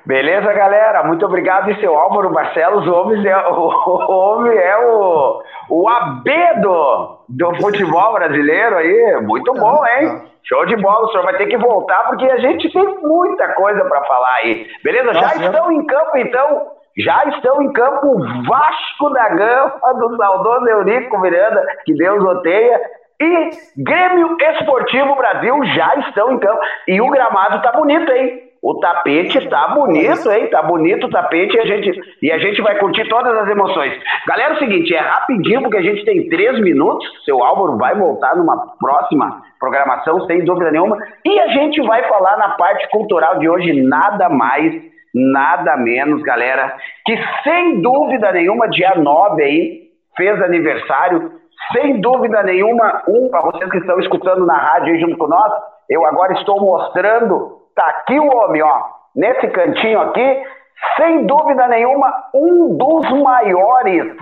Beleza, galera? Muito obrigado, e seu Álvaro Barcelos. O homem é o, o, homem é o, o abedo do futebol brasileiro aí. Muito bom, hein? Show de bola, o senhor vai ter que voltar porque a gente tem muita coisa para falar aí. Beleza? Já estão em campo, então. Já estão em campo Vasco da Gama, do saudoso Eurico Miranda, que Deus odeia, e Grêmio Esportivo Brasil já estão em campo. E o gramado tá bonito, hein? O tapete tá bonito, hein? Tá bonito o tapete e a gente, e a gente vai curtir todas as emoções. Galera, é o seguinte, é rapidinho porque a gente tem três minutos. Seu Álvaro vai voltar numa próxima programação, sem dúvida nenhuma. E a gente vai falar na parte cultural de hoje nada mais, nada menos, galera, que sem dúvida nenhuma, dia 9 aí, fez aniversário. Sem dúvida nenhuma, um, para vocês que estão escutando na rádio aí junto com nós, eu agora estou mostrando Tá aqui o homem, ó, nesse cantinho aqui, sem dúvida nenhuma, um dos maiores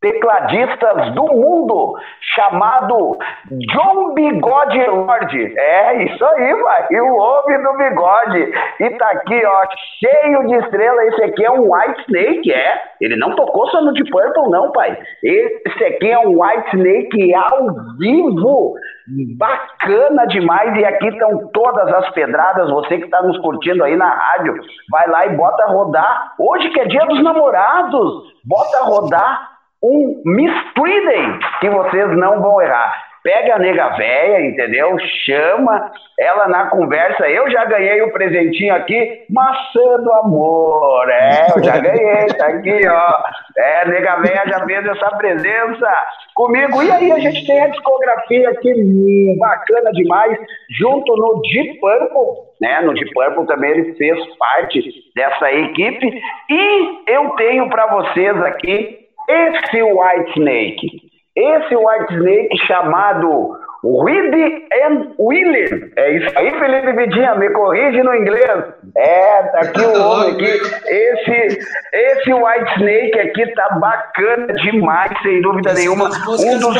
tecladistas do mundo, chamado John Bigode Lord. É, isso aí, vai. O homem do bigode. E tá aqui, ó, cheio de estrela. Esse aqui é um White Snake, é. Ele não tocou só no Deep Purple, não, pai. Esse aqui é um White Snake ao vivo. Bacana demais. E aqui estão todas as pedradas. Você que está nos curtindo aí na rádio, vai lá e bota rodar. Hoje que é dia dos namorados, bota rodar um Mistreating que vocês não vão errar. Pega a nega véia, entendeu? Chama ela na conversa. Eu já ganhei o um presentinho aqui, maçã do amor. É, eu já ganhei, tá aqui, ó. É, nega véia já fez essa presença comigo. E aí a gente tem a discografia aqui hum, bacana demais, junto no Deep Purple, né? No Deep Purple também ele fez parte dessa equipe. E eu tenho para vocês aqui esse White Snake, esse White Snake chamado Reed and William. É isso aí, Felipe Vidinha, me corrige no inglês. É, tá aqui o homem aqui. Esse, esse White Snake aqui tá bacana demais, sem dúvida esse nenhuma. Um dos...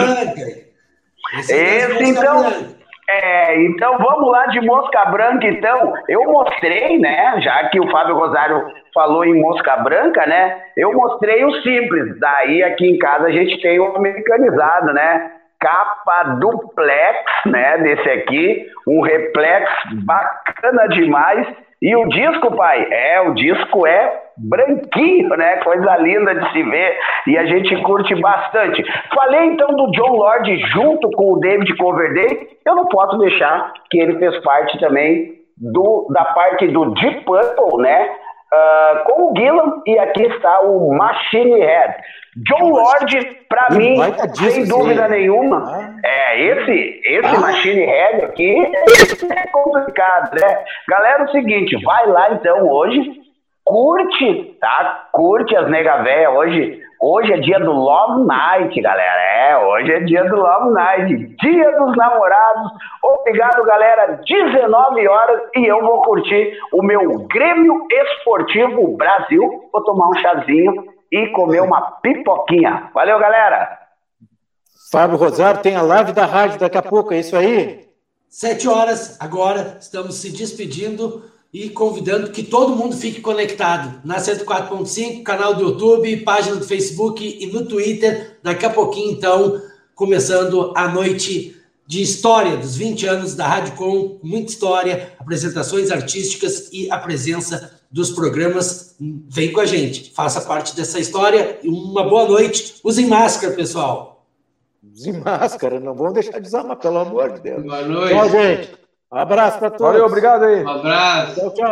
Esse, esse então. É, então vamos lá de mosca branca, então. Eu mostrei, né? Já que o Fábio Rosário falou em mosca branca, né? Eu mostrei o simples. Daí aqui em casa a gente tem o americanizado, né? Capa duplex, né? Desse aqui, um replex bacana demais. E o disco, pai, é, o disco é branquinho, né? Coisa linda de se ver e a gente curte bastante. Falei então do John Lord junto com o David Coverdale. Eu não posso deixar que ele fez parte também do, da parte do Deep Purple, né? Uh, com o Gillan e aqui está o Machine Head. John Lord, para mim, sem dúvida nenhuma, ah. é esse, esse ah. Machine Head aqui é complicado, né? Galera, é o seguinte, vai lá então hoje, curte, tá? Curte as nega véia hoje. Hoje é dia do Love Night, galera. É, hoje é dia do Love Night, dia dos namorados. Obrigado, galera. 19 horas e eu vou curtir o meu Grêmio Esportivo Brasil. Vou tomar um chazinho e comer uma pipoquinha. Valeu, galera. Fábio Rosário tem a live da rádio daqui a pouco, é isso aí? Sete horas agora, estamos se despedindo e convidando que todo mundo fique conectado na 104.5, canal do YouTube, página do Facebook e no Twitter. Daqui a pouquinho, então, começando a noite de história dos 20 anos da Rádio Com, muita história, apresentações artísticas e a presença dos programas. Vem com a gente, faça parte dessa história. Uma boa noite. Usem máscara, pessoal. Usem máscara, não vão deixar de usar, mas pelo amor de Deus. Boa noite. Tchau, gente. Um abraço para todos. Valeu, obrigado aí. Um abraço. Tchau, tchau.